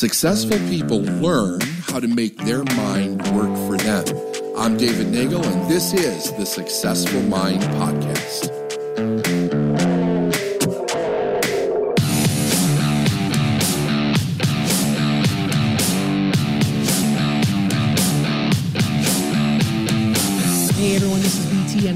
Successful people learn how to make their mind work for them. I'm David Nagel, and this is the Successful Mind Podcast.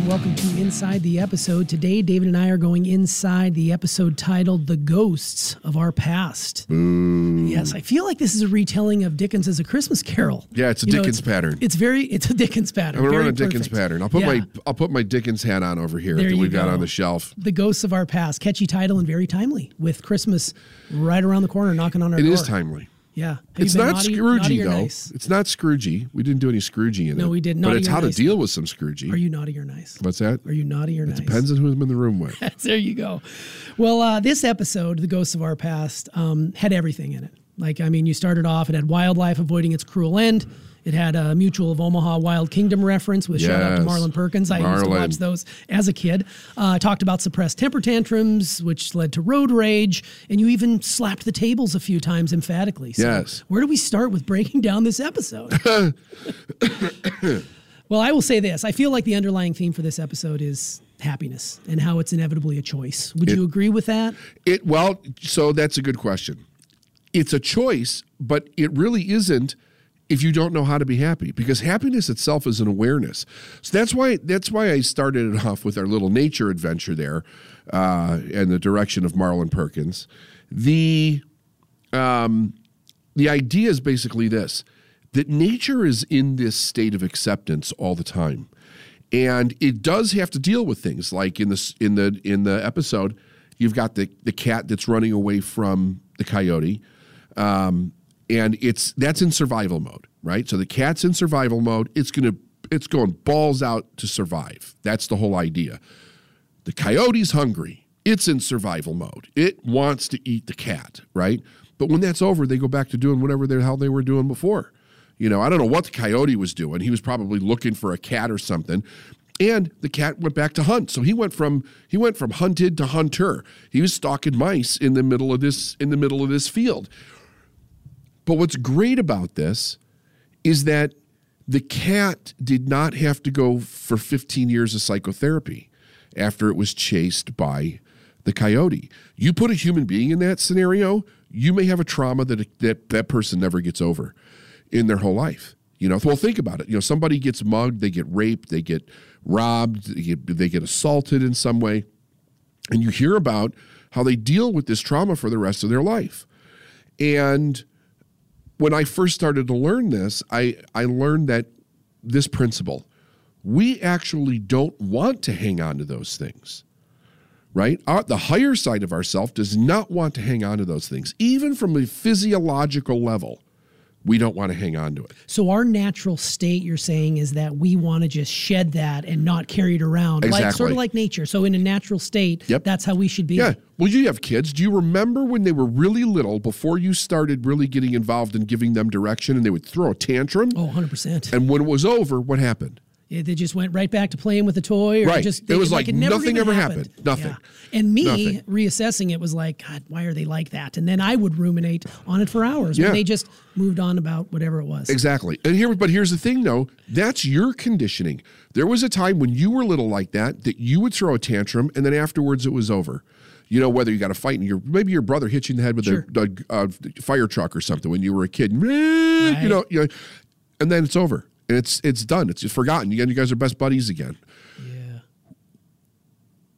Welcome to Inside the Episode. Today, David and I are going inside the episode titled The Ghosts of Our Past. Mm. Yes, I feel like this is a retelling of Dickens as a Christmas Carol. Yeah, it's a You know, Dickens pattern. It's very, it's a Dickens pattern. I'm gonna run a Dickens perfect. pattern. I'll put Yeah. my I'll put my Dickens hat on over here There that we've got on the shelf. The Ghosts of Our Past. Catchy title and very timely with Christmas right around the corner knocking on our It door. is timely. Yeah. Have you not naughty- Scroogey naughty though. nice? It's not Scroogey. We didn't do any Scroogey in it. No, we did. Not. But it's how nice. to deal with some Scroogey. Are you naughty or nice? What's that? Are you naughty or nice? Depends on who I'm in the room with. there you go. Well, uh, this episode, The Ghosts of Our Past, um, had everything in it. Like, I mean, you started off, it had wildlife avoiding its cruel end. It had a Mutual of Omaha Wild Kingdom reference with shout out to Marlin Perkins. I used to watch those as a kid. Uh, talked about suppressed temper tantrums, which led to road rage, and you even slapped the tables a few times emphatically. So Yes. Where do we start with breaking down this episode? well, I will say this. I feel like the underlying theme for this episode is happiness and how it's inevitably a choice. Would you agree with that? It well, so that's a good question. It's a choice, but it really isn't if you don't know how to be happy because happiness itself is an awareness. So that's why that's why I started it off with our little nature adventure there, uh, and the direction of Marlin Perkins. The um, the idea is basically this: that nature is in this state of acceptance all the time, and it does have to deal with things like in this in the in the episode, you've got the the cat that's running away from the coyote, um, and it's that's in survival mode, right? So the cat's in survival mode. It's gonna it's going balls out to survive. That's the whole idea. The coyote's hungry. It's in survival mode. It wants to eat the cat, right? But when that's over, they go back to doing whatever the hell they were doing before. You know, I don't know what the coyote was doing. He was probably looking for a cat or something. And the cat went back to hunt. So he went from he went from hunted to hunter. He was stalking mice in the middle of this in the middle of this field. But what's great about this is that the cat did not have to go for 15 years of psychotherapy after it was chased by the coyote. You put a human being in that scenario, you may have a trauma that that, that person never gets over in their whole life. You know, well, think about it. You know, somebody gets mugged, they get raped, they get robbed, they get, they get assaulted in some way, and you hear about how they deal with this trauma for the rest of their life. And when I first started to learn this, I, I learned that this principle we actually don't want to hang on to those things, right? Our, the higher side of ourself does not want to hang on to those things, even from a physiological level. We don't want to hang on to it. So our natural state, you're saying, is that we want to just shed that and not carry it around, like sort of like nature. So in a natural state, Yep. that's how we should be. Yeah. Well, you have kids. Do you remember when they were really little, before you started really getting involved in giving them direction, and they would throw a tantrum? Oh, 100 percent. And when it was over, what happened? They just went right back to playing with the toy, or Right. just It was like never nothing ever happened. Nothing. Yeah. And me Nothing. reassessing it was like, God, why are they like that? And then I would ruminate on it for hours. Yeah. When they just moved on about whatever it was. Exactly. And here, but here's the thing, though. That's your conditioning. There was a time when you were little like that that you would throw a tantrum, and then afterwards it was over. You know, whether you got a fight and your maybe your brother hit you in the head with Sure. a, a, a fire truck or something when you were a kid. You know, you know, and then it's over. And it's it's done. It's just forgotten. You, you guys are best buddies again. Yeah.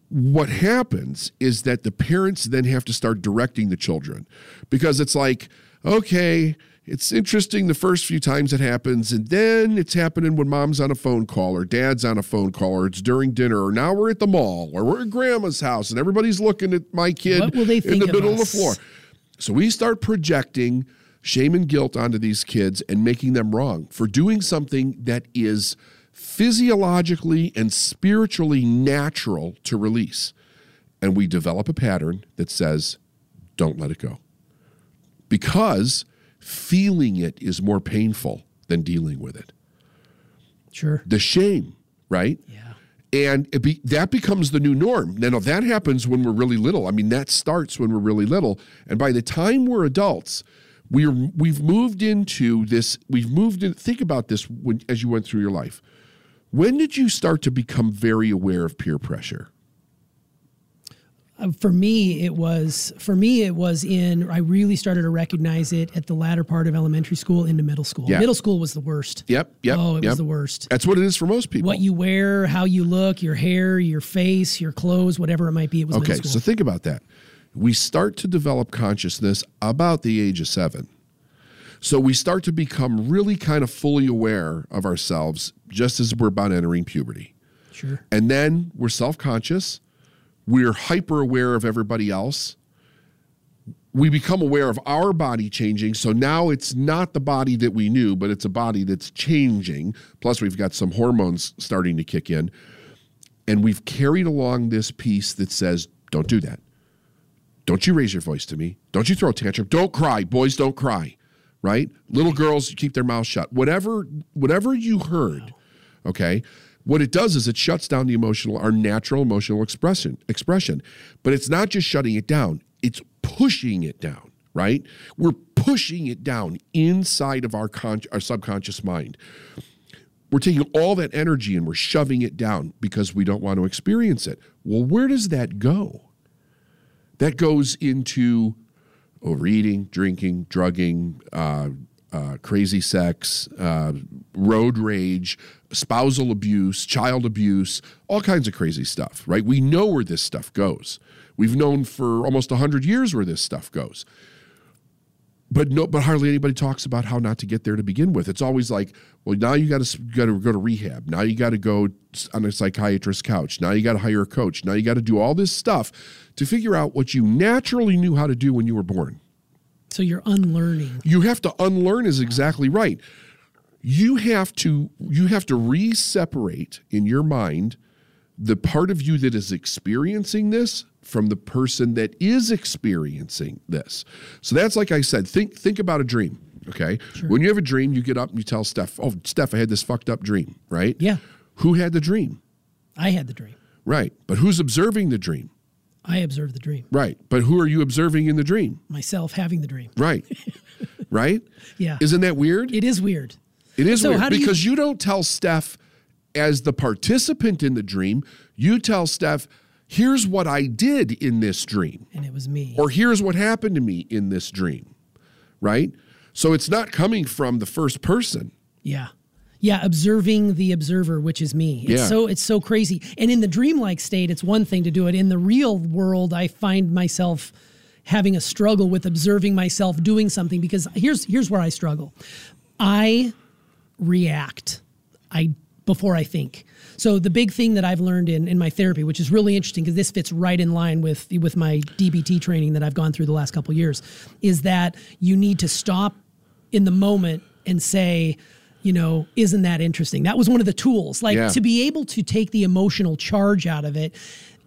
what happens is that the parents then have to start directing the children because it's like, okay, it's interesting the first few times it happens, and then it's happening when mom's on a phone call or dad's on a phone call or it's during dinner or now we're at the mall or we're at grandma's house and everybody's looking at my kid What will they in the middle of, the floor. So we start projecting shame and guilt onto these kids and making them wrong for doing something that is physiologically and spiritually natural to release. And we develop a pattern that says, don't let it go. Because feeling it is more painful than dealing with it. Sure. The shame, right? Yeah. and it be, that becomes the new norm. Now, that happens when we're really little. I mean, that starts when we're really little, and by the time we're adults, we're we've moved into this we've moved in think about this when as you went through your life. When did you start to become very aware of peer pressure? Uh, for me it was for me it was in i really started to recognize it at the latter part of elementary school into middle school. Yeah. middle school was the worst. Yep yep oh it yep. was the worst. That's what it is for most people. What you wear how you look your hair your face your clothes whatever it might be it was okay so think about that we start to develop consciousness about the age of seven so we start to become really kind of fully aware of ourselves just as we're about entering puberty sure And then we're self conscious. We're hyper aware of everybody else. We become aware of our body changing. So now it's not the body that we knew, but it's a body that's changing. Plus, we've got some hormones starting to kick in. And we've carried along this piece that says, don't do that. Don't you raise your voice to me. Don't you throw a tantrum. Don't cry. Boys don't cry. Right? Little girls keep their mouths shut. Whatever whatever you heard, okay? What it does is it shuts down the emotional our natural emotional expression expression. But it's not just shutting it down. It's pushing it down, right? We're pushing it down inside of our con- our subconscious mind. We're taking all that energy and we're shoving it down because we don't want to experience it. Well, where does that go? That goes into overeating, drinking, drugging, uh, uh, crazy sex, uh, road rage, spousal abuse, child abuse, all kinds of crazy stuff, right? We know where this stuff goes. We've known for almost 100 years where this stuff goes. But no, but hardly anybody talks about how not to get there to begin with. It's always like, well, now you got to got to go to rehab. Now you got to go on a psychiatrist's couch. Now you got to hire a coach. Now you got to do all this stuff to figure out what you naturally knew how to do when you were born. so you're unlearning You have to unlearn is exactly right. You have to you have to re-separate in your mind the part of you that is experiencing this from the person that is experiencing this. So that's like I said, think think about a dream. Okay. When you have a dream, you get up and you tell Steph, oh, Steph, I had this fucked up dream, right? Yeah. Who had the dream? i had the dream Right. But who's observing the dream? i observed the dream Right. But who are you observing in the dream? myself having the dream Right. right? yeah Isn't that weird? it is weird It is So weird how do you- because you, don't tell Steph as the participant in the dream. You tell Steph, here's what I did in this dream, and it was me or here's what happened to me in this dream, right? So it's not coming from the first person. Yeah. Yeah, observing the observer, which is me. It's Yeah. so it's so crazy. And in the dreamlike state, it's one thing to do it. In the real world, I find myself having a struggle with observing myself doing something because here's here's where I struggle. I react. I before I think. So the big thing that I've learned in, in my therapy, which is really interesting because this fits right in line with with my DBT training that I've gone through the last couple of years, is that you need to stop in the moment and say, you know, isn't that interesting? That was one of the tools. Like Yeah. to be able to take the emotional charge out of it,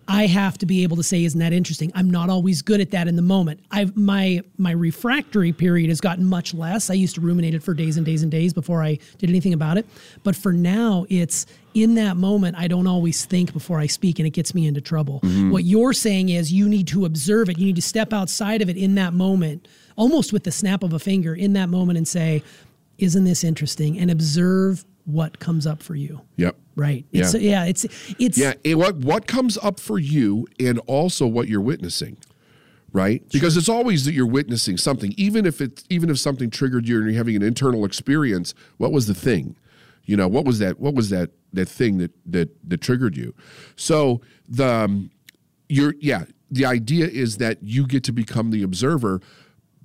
I have to be able to say, isn't that interesting? I'm not always good at that in the moment. I've my my refractory period has gotten much less. I used to ruminate it for days and days and days before I did anything about it. But for now, it's in that moment, I don't always think before I speak, and it gets me into trouble. Mm-hmm. What you're saying is you need to observe it. You need to step outside of it in that moment, almost with the snap of a finger in that moment and say, isn't this interesting? And observe what comes up for you. Yep. Right. It's, Yeah. yeah. It's it's Yeah, and what what comes up for you and also what you're witnessing, right? Because it's always that you're witnessing something, even if it's even if something triggered you and you're having an internal experience. What was the thing? You know, what was that? What was that that thing that that that triggered you? So the um, you're yeah. The idea is that you get to become the observer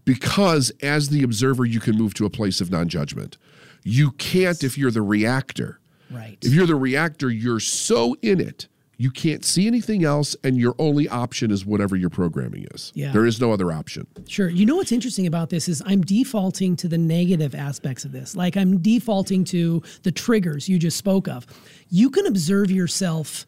because as the observer you can move to a place of non-judgment. You can't if you're the reactor. right. If you're the reactor, you're so in it, you can't see anything else, and your only option is whatever your programming is. Yeah. There is no other option. Sure. You know what's interesting about this is I'm defaulting to the negative aspects of this. Like I'm defaulting to the triggers you just spoke of. You can observe yourself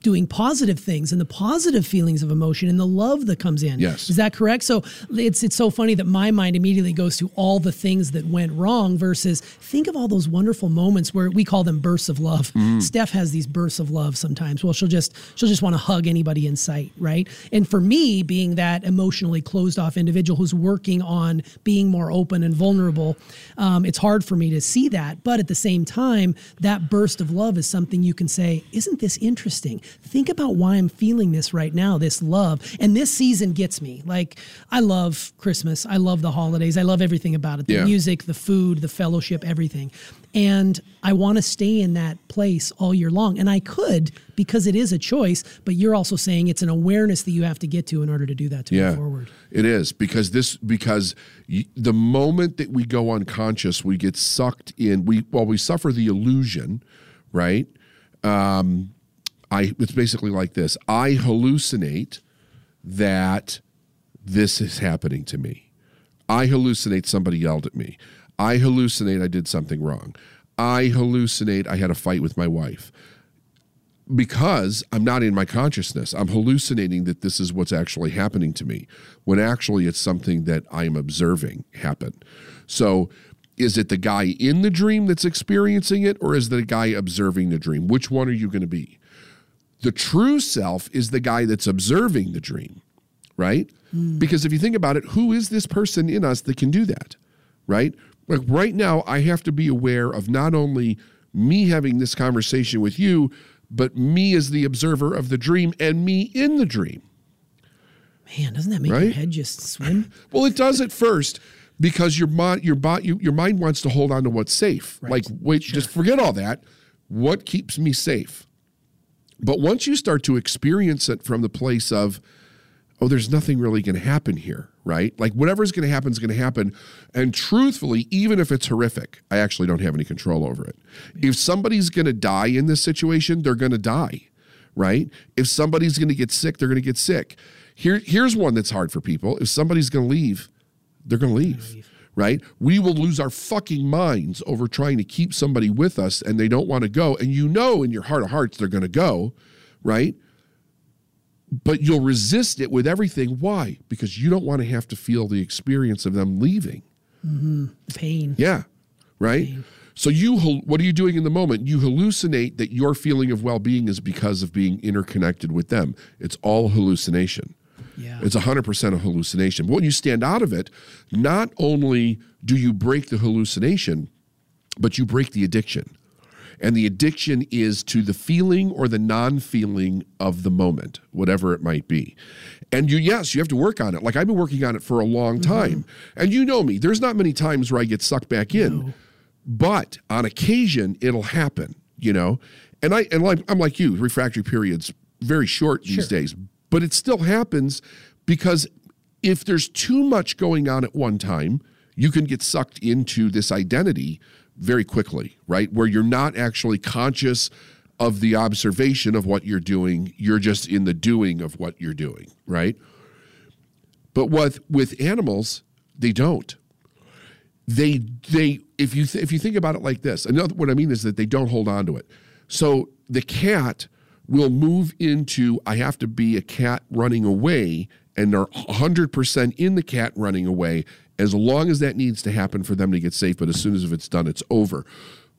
doing positive things and the positive feelings of emotion and the love that comes in. Yes. Is that correct? So it's it's so funny that my mind immediately goes to all the things that went wrong versus think of all those wonderful moments where we call them bursts of love. Mm. Steph has these bursts of love sometimes. Well, she'll just she'll just want to hug anybody in sight, right? And for me, being that emotionally closed off individual who's working on being more open and vulnerable, um, it's hard for me to see that. But at the same time, that burst of love is something you can say, isn't this interesting? Think about why I'm feeling this right now, this love. And this season gets me. Like, I love Christmas. I love the holidays. I love everything about it the Yeah. music, the food, the fellowship, everything. And I want to stay in that place all year long. And I could because it is a choice, but you're also saying it's an awareness that you have to get to in order to do that to move forward. It is because this because the moment that we go unconscious, we get sucked in. We well, we suffer the illusion, right? Um, I it's basically like this. I hallucinate that this is happening to me. I hallucinate somebody yelled at me. I hallucinate I did something wrong. I hallucinate I had a fight with my wife because I'm not in my consciousness. I'm hallucinating that this is what's actually happening to me when actually it's something that I'm observing happen. So, is it the guy in the dream that's experiencing it, or is the guy observing the dream? Which one are you going to be? The true self is the guy that's observing the dream, right? Hmm. Because if you think about it, who is this person in us that can do that, right? Like right now, I have to be aware of not only me having this conversation with you, but me as the observer of the dream and me in the dream. Man, doesn't that make your head just swim? Well, it does at first because your mind, your bot, your mind wants to hold on to what's safe. Like, wait, just forget all that. What keeps me safe? But once you start to experience it from the place of, oh, there's nothing really going to happen here, right? Like whatever's going to happen is going to happen. And truthfully, even if it's horrific, I actually don't have any control over it. If somebody's going to die in this situation, they're going to die, right? If somebody's going to get sick, they're going to get sick. Here, here's one that's hard for people. If somebody's going to leave, they're going to leave. Right? We will lose our fucking minds over trying to keep somebody with us and they don't want to go. And you know in your heart of hearts they're going to go, right? but you'll resist it with everything. Why? Because you don't want to have to feel the experience of them leaving. Mm-hmm. Pain. Yeah, right. So you, what are you doing in the moment? You hallucinate that your feeling of well-being is because of being interconnected with them. It's all hallucination. Yeah. It's 100% a hallucination. But when you stand out of it, not only do you break the hallucination, but you break the addiction. And the addiction is to the feeling or the non feeling of the moment, whatever it might be. And you, yes, you have to work on it. Like I've been working on it for a long mm-hmm. time. And you know me, there's not many times where I get sucked back in, but on occasion it'll happen, you know? And I, and like, I'm like you, refractory periods very short these days, but it still happens because if there's too much going on at one time, you can get sucked into this identity very quickly, right? Where you're not actually conscious of the observation of what you're doing, you're just in the doing of what you're doing, right? But what with animals, they don't. They they if you th- if you think about it like this, another what I mean is that they don't hold on to it. So the cat will move into I have to be a cat running away and they're 100% in the cat running away as long as that needs to happen for them to get safe but as soon as if it's done it's over.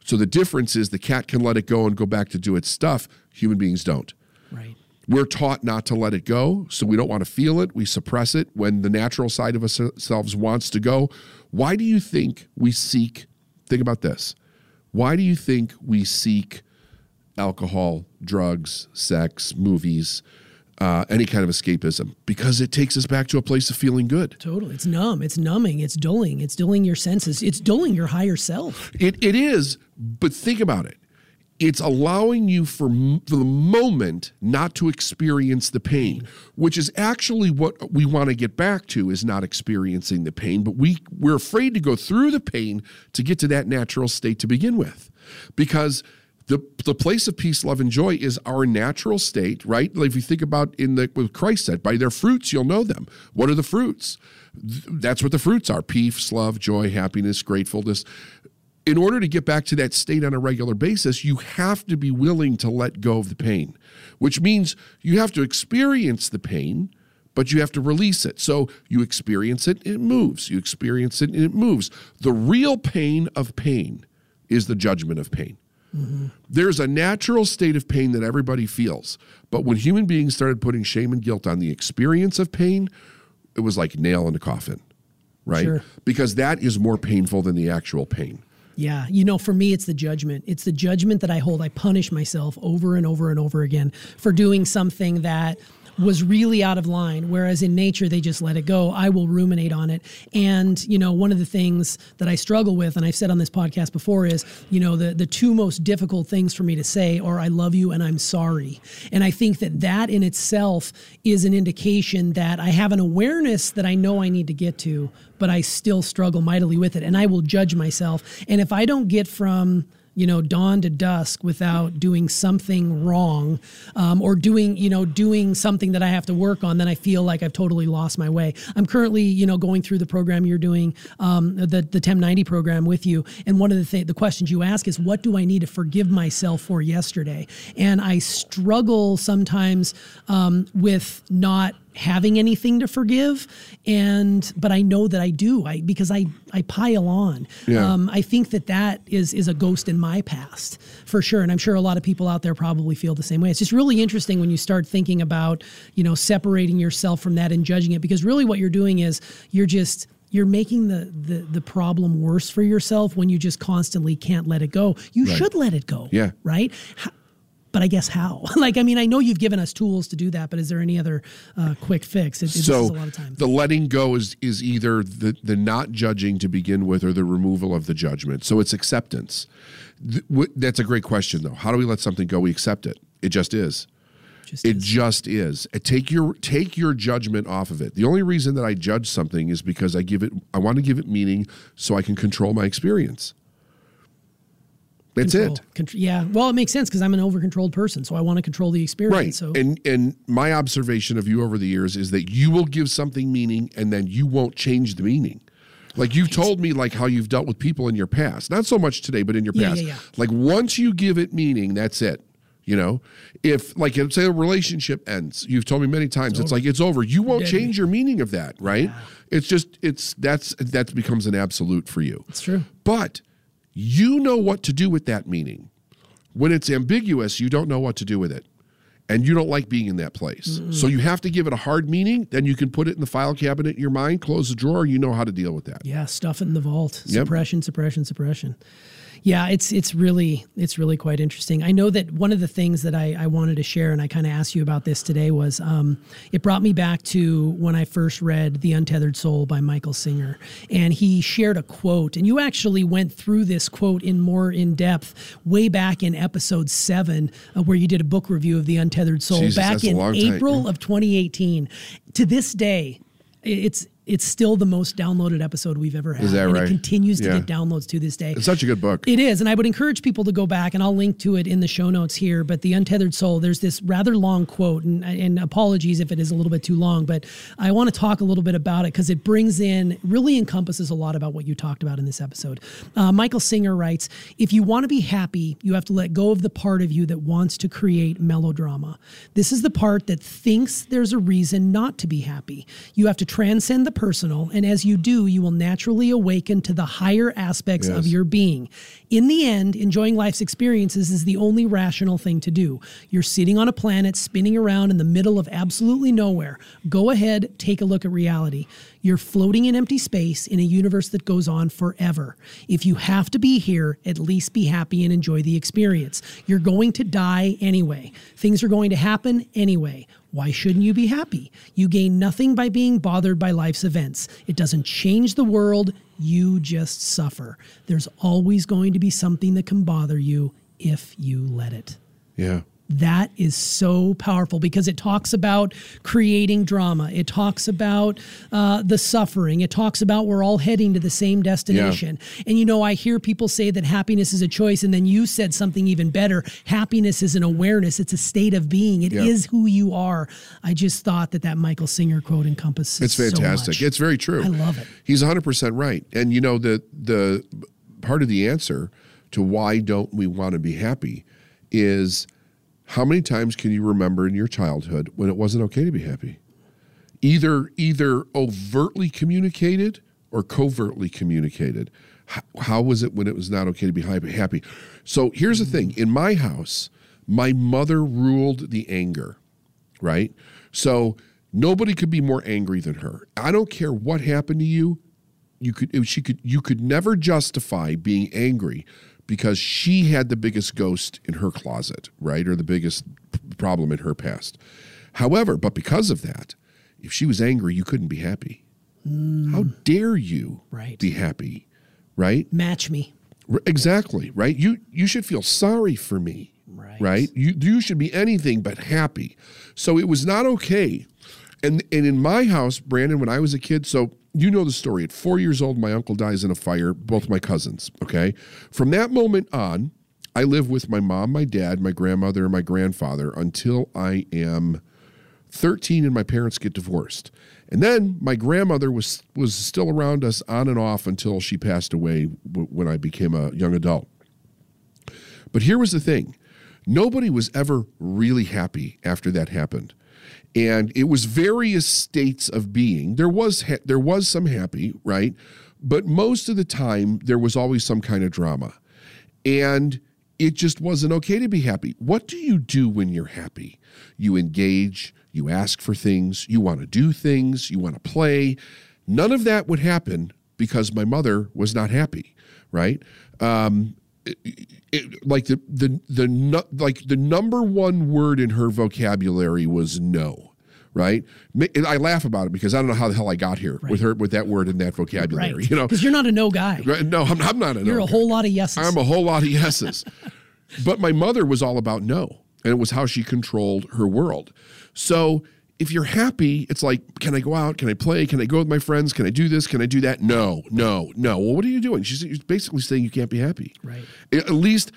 So the difference is the cat can let it go and go back to do its stuff, human beings don't. Right. We're taught not to let it go, so we don't want to feel it. We suppress it when the natural side of ourselves wants to go. Why do you think we seek? Think about this. Why do you think we seek alcohol, drugs, sex, movies, uh, any kind of escapism? Because it takes us back to a place of feeling good. Totally. It's numb. It's numbing. It's dulling. It's dulling your senses. It's dulling your higher self. It, it is, but think about it. It's allowing you for, for the moment not to experience the pain, which is actually what we want to get back to is not experiencing the pain, but we, we're afraid to go through the pain to get to that natural state to begin with. Because the, the place of peace, love, and joy is our natural state, right? Like if you think about in the what Christ said, by their fruits you'll know them. What are the fruits? That's what the fruits are: peace, love, joy, happiness, gratefulness in order to get back to that state on a regular basis, you have to be willing to let go of the pain, which means you have to experience the pain, but you have to release it. So you experience it, it moves. You experience it, and it moves. The real pain of pain is the judgment of pain. Mm-hmm. There's a natural state of pain that everybody feels. But when human beings started putting shame and guilt on the experience of pain, it was like nail in a coffin, right? Sure. Because that is more painful than the actual pain. Yeah. You know, for me, it's the judgment. It's the judgment that I hold. I punish myself over and over and over again for doing something that was really out of line. Whereas in nature, they just let it go. I will ruminate on it. And, you know, one of the things that I struggle with, and I've said on this podcast before, is, you know, the, the two most difficult things for me to say are I love you and I'm sorry. And I think that that in itself is an indication that I have an awareness that I know I need to get to, but I still struggle mightily with it. And I will judge myself. And if I don't get from, you know dawn to dusk without doing something wrong um, or doing you know doing something that i have to work on then i feel like i've totally lost my way. I'm currently you know going through the program you're doing um, the, the 1090 program with you and one of the th- the questions you ask is what do i need to forgive myself for yesterday? And i struggle sometimes um, with not having anything to forgive and but i know that i do i because i i pile on yeah. um, i think that that is is a ghost in my past for sure and i'm sure a lot of people out there probably feel the same way it's just really interesting when you start thinking about you know separating yourself from that and judging it because really what you're doing is you're just you're making the, the the problem worse for yourself when you just constantly can't let it go. You right. should let it go. Yeah. Right but I guess how? like, I mean, I know you've given us tools to do that, but is there any other uh, quick fix? It, it so the letting go is is either the the not judging to begin with, or the removal of the judgment. So it's acceptance. That's a great question, though. How do we let something go? We accept it. It just is. Just it is. just is. Take your take your judgment off of it. The only reason that I judge something is because I give it. I want to give it meaning so I can control my experience. That's control. it. Contr- yeah. Well, it makes sense because I'm an over-controlled person, so I want to control the experience. Right. So. And and my observation of you over the years is that you will give something meaning, and then you won't change the meaning. Like you've told me, like how you've dealt with people in your past. Not so much today, but in your yeah, past. Yeah, yeah. Like once you give it meaning, that's it. You know, if like say a relationship ends, you've told me many times, it's, it's like it's over. You won't change your meaning of that, right? Yeah. It's just it's that's that becomes an absolute for you. It's true. But you know what to do with that meaning. When it's ambiguous, you don't know what to do with it. And you don't like being in that place. Mm-hmm. So you have to give it a hard meaning. Then you can put it in the file cabinet in your mind, close the drawer, you know how to deal with that. Yeah, stuff it in the vault. Yep. Suppression, suppression, suppression. Yeah, it's it's really it's really quite interesting. I know that one of the things that I, I wanted to share, and I kind of asked you about this today, was um, it brought me back to when I first read The Untethered Soul by Michael Singer, and he shared a quote, and you actually went through this quote in more in depth way back in episode seven, uh, where you did a book review of The Untethered Soul Jesus, back in April time. of 2018. To this day, it's it's still the most downloaded episode we've ever had. Is that and right? It continues to yeah. get downloads to this day. It's such a good book. It is, and I would encourage people to go back, and I'll link to it in the show notes here. But the Untethered Soul, there's this rather long quote, and, and apologies if it is a little bit too long, but I want to talk a little bit about it because it brings in, really encompasses a lot about what you talked about in this episode. Uh, Michael Singer writes, "If you want to be happy, you have to let go of the part of you that wants to create melodrama. This is the part that thinks there's a reason not to be happy. You have to transcend the personal, and as you do, you will naturally awaken to the higher aspects yes. of your being. In the end, enjoying life's experiences is the only rational thing to do. You're sitting on a planet spinning around in the middle of absolutely nowhere. Go ahead, take a look at reality. You're floating in empty space in a universe that goes on forever. If you have to be here, at least be happy and enjoy the experience. You're going to die anyway. Things are going to happen anyway. Why shouldn't you be happy? You gain nothing by being bothered by life's events. It doesn't change the world, you just suffer. There's always going to be something that can bother you if you let it. Yeah that is so powerful because it talks about creating drama. It talks about uh, the suffering. It talks about we're all heading to the same destination. Yeah. And you know, I hear people say that happiness is a choice, and then you said something even better. Happiness is an awareness. It's a state of being. It yeah. is who you are. I just thought that that Michael Singer quote encompasses. It's fantastic. So it's very true. I love it. He's 100 percent right. And you know the the part of the answer to why don't we want to be happy is how many times can you remember in your childhood when it wasn't okay to be happy? Either either overtly communicated or covertly communicated. How, how was it when it was not okay to be happy? So here's the thing: in my house, my mother ruled the anger, right? So nobody could be more angry than her. I don't care what happened to you. You could she could you could never justify being angry because she had the biggest ghost in her closet, right? Or the biggest problem in her past. However, but because of that, if she was angry, you couldn't be happy. Mm. How dare you right. be happy, right? Match me. Exactly, right? You you should feel sorry for me. Right. Right? You you should be anything but happy. So it was not okay. And and in my house, Brandon, when I was a kid, so you know the story. At four years old, my uncle dies in a fire, both my cousins. Okay. From that moment on, I live with my mom, my dad, my grandmother, and my grandfather until I am 13 and my parents get divorced. And then my grandmother was was still around us on and off until she passed away when I became a young adult. But here was the thing. Nobody was ever really happy after that happened and it was various states of being. There was ha- there was some happy, right? But most of the time there was always some kind of drama. And it just wasn't okay to be happy. What do you do when you're happy? You engage, you ask for things, you want to do things, you want to play. None of that would happen because my mother was not happy, right? Um, it, it, like the the the like the number one word in her vocabulary was no right? I laugh about it because I don't know how the hell I got here right. with her with that word and that vocabulary. Right. You know, because you're not a no guy. Right? No, I'm, I'm, not a. No. You're no a guy. whole lot of yeses. I'm a whole lot of yeses. but my mother was all about no, and it was how she controlled her world. So if you're happy, it's like, can I go out? Can I play? Can I go with my friends? Can I do this? Can I do that? No, no, no. Well, what are you doing? She's basically saying you can't be happy. Right. At least,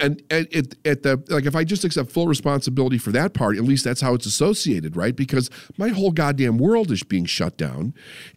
and at, at the like, if I just accept full responsibility for that part, at least that's how it's associated, right? Because my whole goddamn world is being shut down,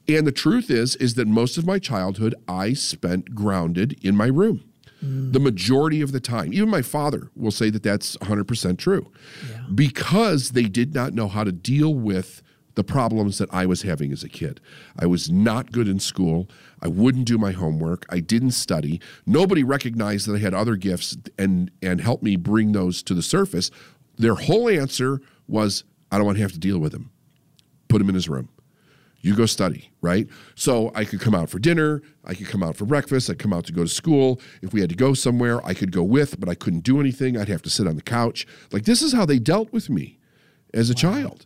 and the truth is, is that most of my childhood I spent grounded in my room. Mm. The majority of the time, even my father will say that that's 100% true yeah. because they did not know how to deal with the problems that I was having as a kid. I was not good in school. I wouldn't do my homework. I didn't study. Nobody recognized that I had other gifts and and helped me bring those to the surface. Their whole answer was I don't want to have to deal with him. Put him in his room you go study, right? So I could come out for dinner, I could come out for breakfast, I'd come out to go to school. If we had to go somewhere, I could go with, but I couldn't do anything. I'd have to sit on the couch. Like this is how they dealt with me as a wow. child,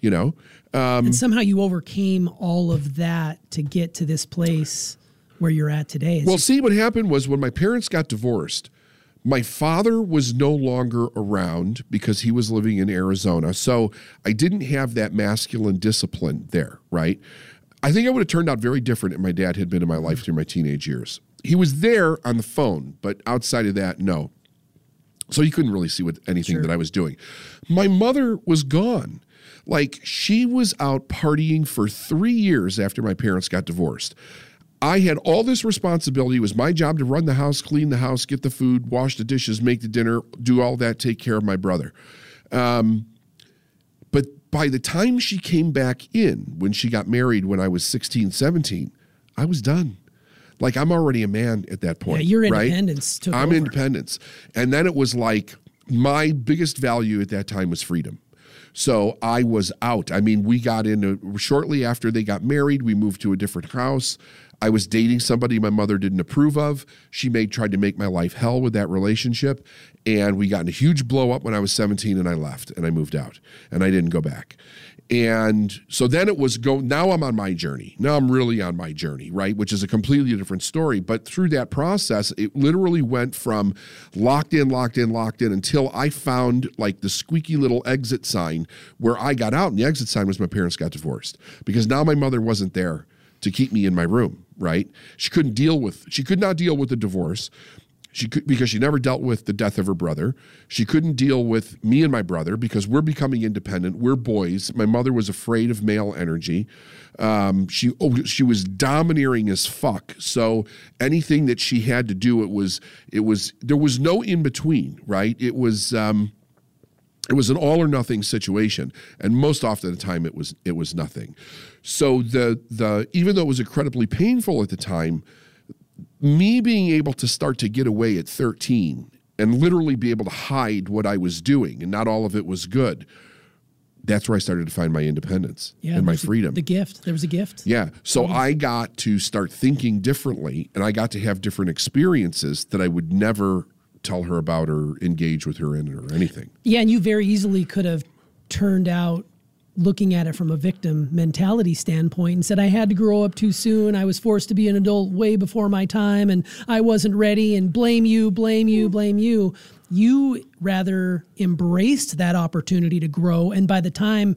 you know? Um, and somehow you overcame all of that to get to this place where you're at today. well, see, what happened was when my parents got divorced, my father was no longer around because he was living in Arizona. So I didn't have that masculine discipline there, right? I think I would have turned out very different if my dad had been in my life through my teenage years. He was there on the phone, but outside of that, no. So he couldn't really see what anything sure. that I was doing. My mother was gone. Like she was out partying for three years after my parents got divorced. I had all this responsibility. It was my job to run the house, clean the house, get the food, wash the dishes, make the dinner, do all that, take care of my brother. Um, but by the time she came back in, when she got married when I was 16, 17, I was done. Like I'm already a man at that point. Yeah, your independence right? took I'm over. independence. And then it was like my biggest value at that time was freedom. So I was out. I mean, we got in shortly after they got married. We moved to a different house. I was dating somebody my mother didn't approve of. She made tried to make my life hell with that relationship, and we got in a huge blow up when I was 17 and I left and I moved out and I didn't go back. And so then it was go now I'm on my journey. Now I'm really on my journey, right? Which is a completely different story, but through that process it literally went from locked in, locked in, locked in until I found like the squeaky little exit sign where I got out and the exit sign was my parents got divorced because now my mother wasn't there to keep me in my room, right? She couldn't deal with she could not deal with the divorce. She could because she never dealt with the death of her brother. She couldn't deal with me and my brother because we're becoming independent. We're boys. My mother was afraid of male energy. Um, she oh, she was domineering as fuck. So anything that she had to do, it was it was there was no in between. Right? It was. Um, it was an all or nothing situation and most often the time it was it was nothing so the the even though it was incredibly painful at the time me being able to start to get away at 13 and literally be able to hide what I was doing and not all of it was good. That's where I started to find my independence Yeah, and my there's a- freedom. The gift. There was a gift. yeah. So I got to start thinking differently and I got to have different experiences that I would never tell her about or engage with her in or anything. Yeah, and you very easily could have turned out looking at it from a victim mentality standpoint and said, I had to grow up too soon. I was forced to be an adult way before my time and I wasn't ready and blame you, blame you, blame you. You rather embraced that opportunity to grow. And by the time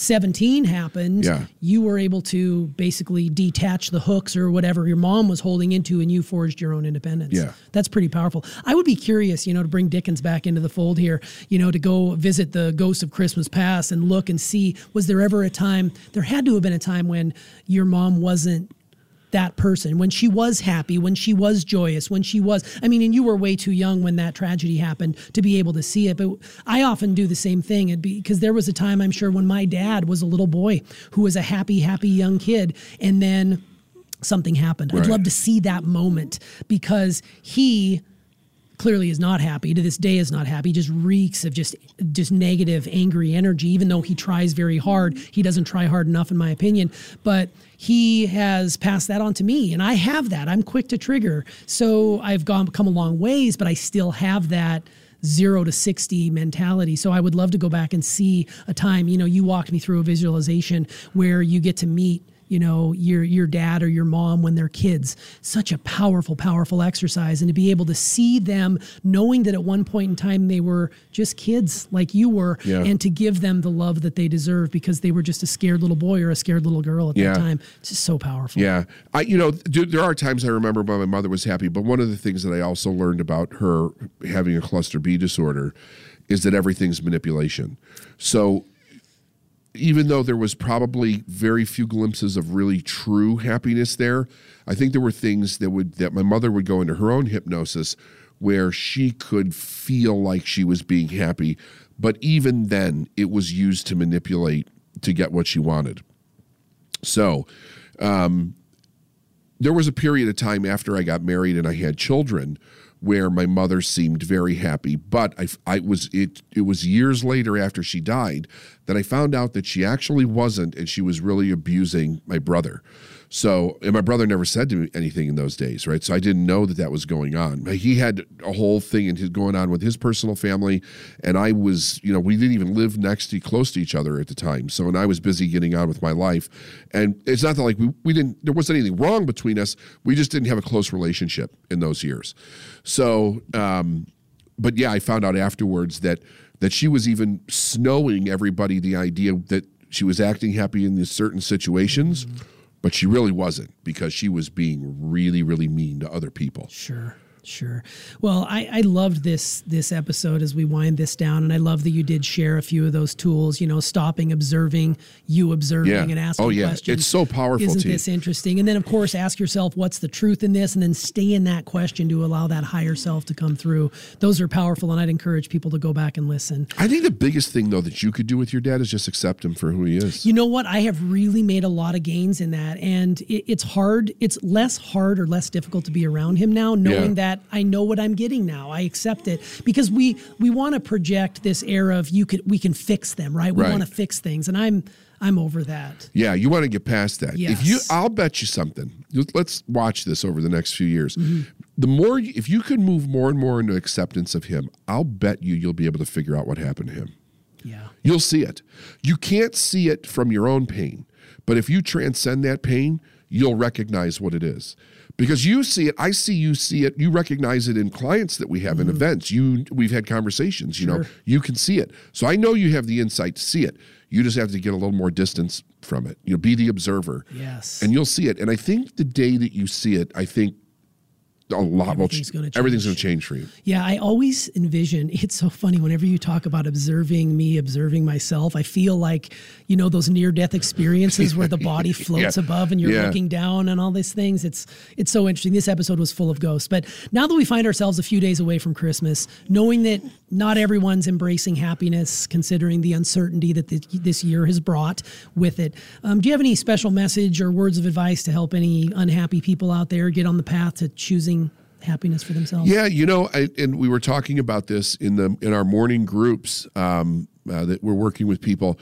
17 happened, Yeah. you were able to basically detach the hooks or whatever your mom was holding into and you forged your own independence. Yeah. That's pretty powerful. I would be curious, you know, to bring Dickens back into the fold here, you know, to go visit the Ghost of Christmas Past and look and see was there ever a time, there had to have been a time when your mom wasn't that person. When she was happy when she was joyous when she was i mean and you were way too young when that tragedy happened to be able to see it but i often do the same thing. It'd be- because there was a time i'm sure when my dad was a little boy who was a happy happy young kid and then something happened. I'd love to see that moment because he clearly is not happy to this day is not happy just reeks of just just negative angry energy even though he tries very hard. He doesn't try hard enough in my opinion but he has passed that on to me and i have that. I'm quick to trigger. So i've gone come a long ways but i still have that zero to 60 mentality. So I would love to go back and see a time, you know, you walked me through a visualization where you get to meet you know your your dad or your mom when they're kids such a powerful powerful exercise and to be able to see them knowing that at one point in time they were just kids like you were Yeah. and to give them the love that they deserve because they were just a scared little boy or a scared little girl at Yeah. that time it's just so powerful Yeah, I you know th- there are times I remember when my mother was happy, but one of the things that I also learned about her having a cluster B disorder is that everything's manipulation. So even though there was probably very few glimpses of really true happiness there, I think there were things that would that my mother would go into her own hypnosis where she could feel like she was being happy, but even then it was used to manipulate to get what she wanted. So, um, there was a period of time after I got married and I had children where my mother seemed very happy, but I, I was it it was years later after she died that I found out that she actually wasn't and she was really abusing my brother. So, and my brother never said to me anything in those days, right? So I didn't know that that was going on. He had a whole thing in his going on with his personal family, and I was, you know, we didn't even live next to close to each other at the time. So, and I was busy getting on with my life, and it's not that like we we didn't there wasn't anything wrong between us. We just didn't have a close relationship in those years. So, um, but yeah, I found out afterwards that that she was even snowing everybody the idea that she was acting happy in these certain situations, but she really wasn't because she was being really, really mean to other people. Sure, sure. Well, I, I loved this this episode as we wind this down, and I love that you did share a few of those tools. You know, stopping, observing, you observing, Yeah. and asking Oh, yeah. questions. It's so powerful, Isn't this interesting? And then, of course, ask yourself what's the truth in this, and then stay in that question to allow that higher self to come through. Those are powerful, and I'd encourage people to go back and listen. I think the biggest thing though that you could do with your dad is just accept him for who he is. You know what? I have really made a lot of gains in that, and it, it's hard. It's less hard or less difficult to be around him now, knowing Yeah. that I know what I'm getting now. I accept it because we we want to project this era of you could we can fix them, right? We Right. want to fix things, and I'm I'm over that. Yeah, you want to get past that. If you, I'll bet you something. Let's watch this over the next few years. Mm-hmm. The more, if you can move more and more into acceptance of him, I'll bet you you'll be able to figure out what happened to him. Yeah. You'll see it. You can't see it from your own pain, but if you transcend that pain, you'll recognize what it is. Because you see it, I see you see it, you recognize it in clients that we have in events. You we've had conversations, you know, Mm-hmm. You can see it. So I know you have the insight to see it. You just have to get a little more distance from it. You know, be the observer. Yes. And you'll see it. And I think the day that you see it, I think a lot will Everything's gonna everything's going to change for you. Yeah, I always envision it's so funny whenever you talk about observing me, observing myself. I feel like, you know, those near death experiences where the body floats Yeah. above and you're Yeah. looking down and all these things. It's it's so interesting. This episode was full of ghosts. But now that we find ourselves a few days away from Christmas, knowing that not everyone's embracing happiness, considering the uncertainty that th- this year has brought with it, um, do you have any special message or words of advice to help any unhappy people out there get on the path to choosing happiness for themselves? Yeah, you know, I, and we were talking about this in the in our morning groups um, uh, that we're working with people.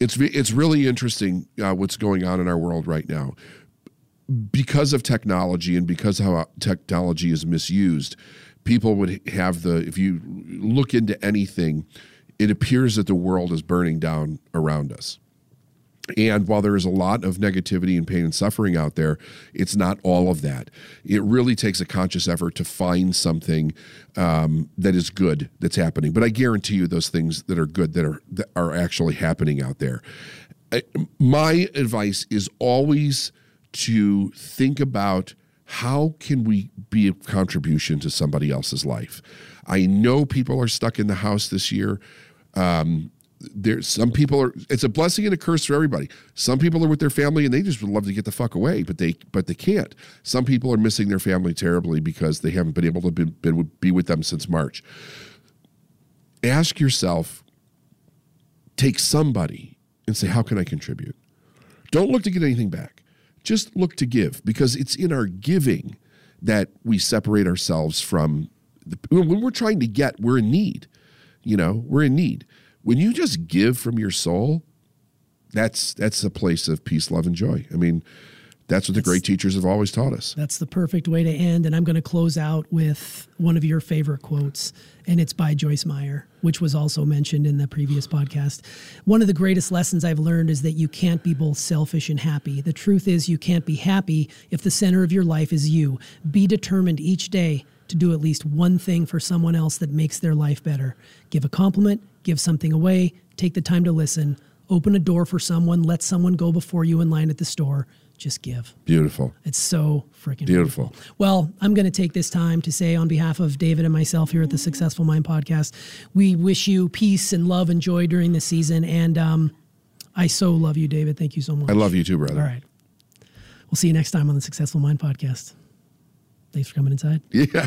It's it's really interesting uh, what's going on in our world right now because of technology and because how technology is misused. People would have the if you look into anything, it appears that the world is burning down around us. And while there is a lot of negativity and pain and suffering out there, it's not all of that. It really takes a conscious effort to find something um, that is good that's happening. But I guarantee you, those things that are good that are that are actually happening out there. I- My advice is always to think about how can we be a contribution to somebody else's life. I know people are stuck in the house this year. Um, there's some people are it's a blessing and a curse for everybody. Some people are with their family and they just would love to get the fuck away but they but they can't. Some people are missing their family terribly because they haven't been able to be, been, be with them since march. Ask yourself take somebody and say how can i contribute? Don't look to get anything back. Just look to give because it's in our giving that we separate ourselves from the, when we're trying to get we're in need you know we're in need when you just give from your soul that's that's a place of peace love and joy i mean that's what the great teachers have always taught us That's the perfect way to end. And I'm going to close out with one of your favorite quotes, and it's by Joyce Meyer, which was also mentioned in the previous podcast. One of the greatest lessons I've learned is that you can't be both selfish and happy. The truth is, you can't be happy if the center of your life is you. Be determined each day to do at least one thing for someone else that makes their life better. Give a compliment, give something away, take the time to listen, open a door for someone, let someone go before you in line at the store. Just give. beautiful It's so freaking Beautiful. Well, I'm going to take this time to say, on behalf of David and myself here at the Successful Mind Podcast, we wish you peace and love and joy during this season. And um, I so love you, David. Thank you so much. i love you too brother All right. We'll see you next time on the Successful Mind Podcast. Thanks for coming inside. yeah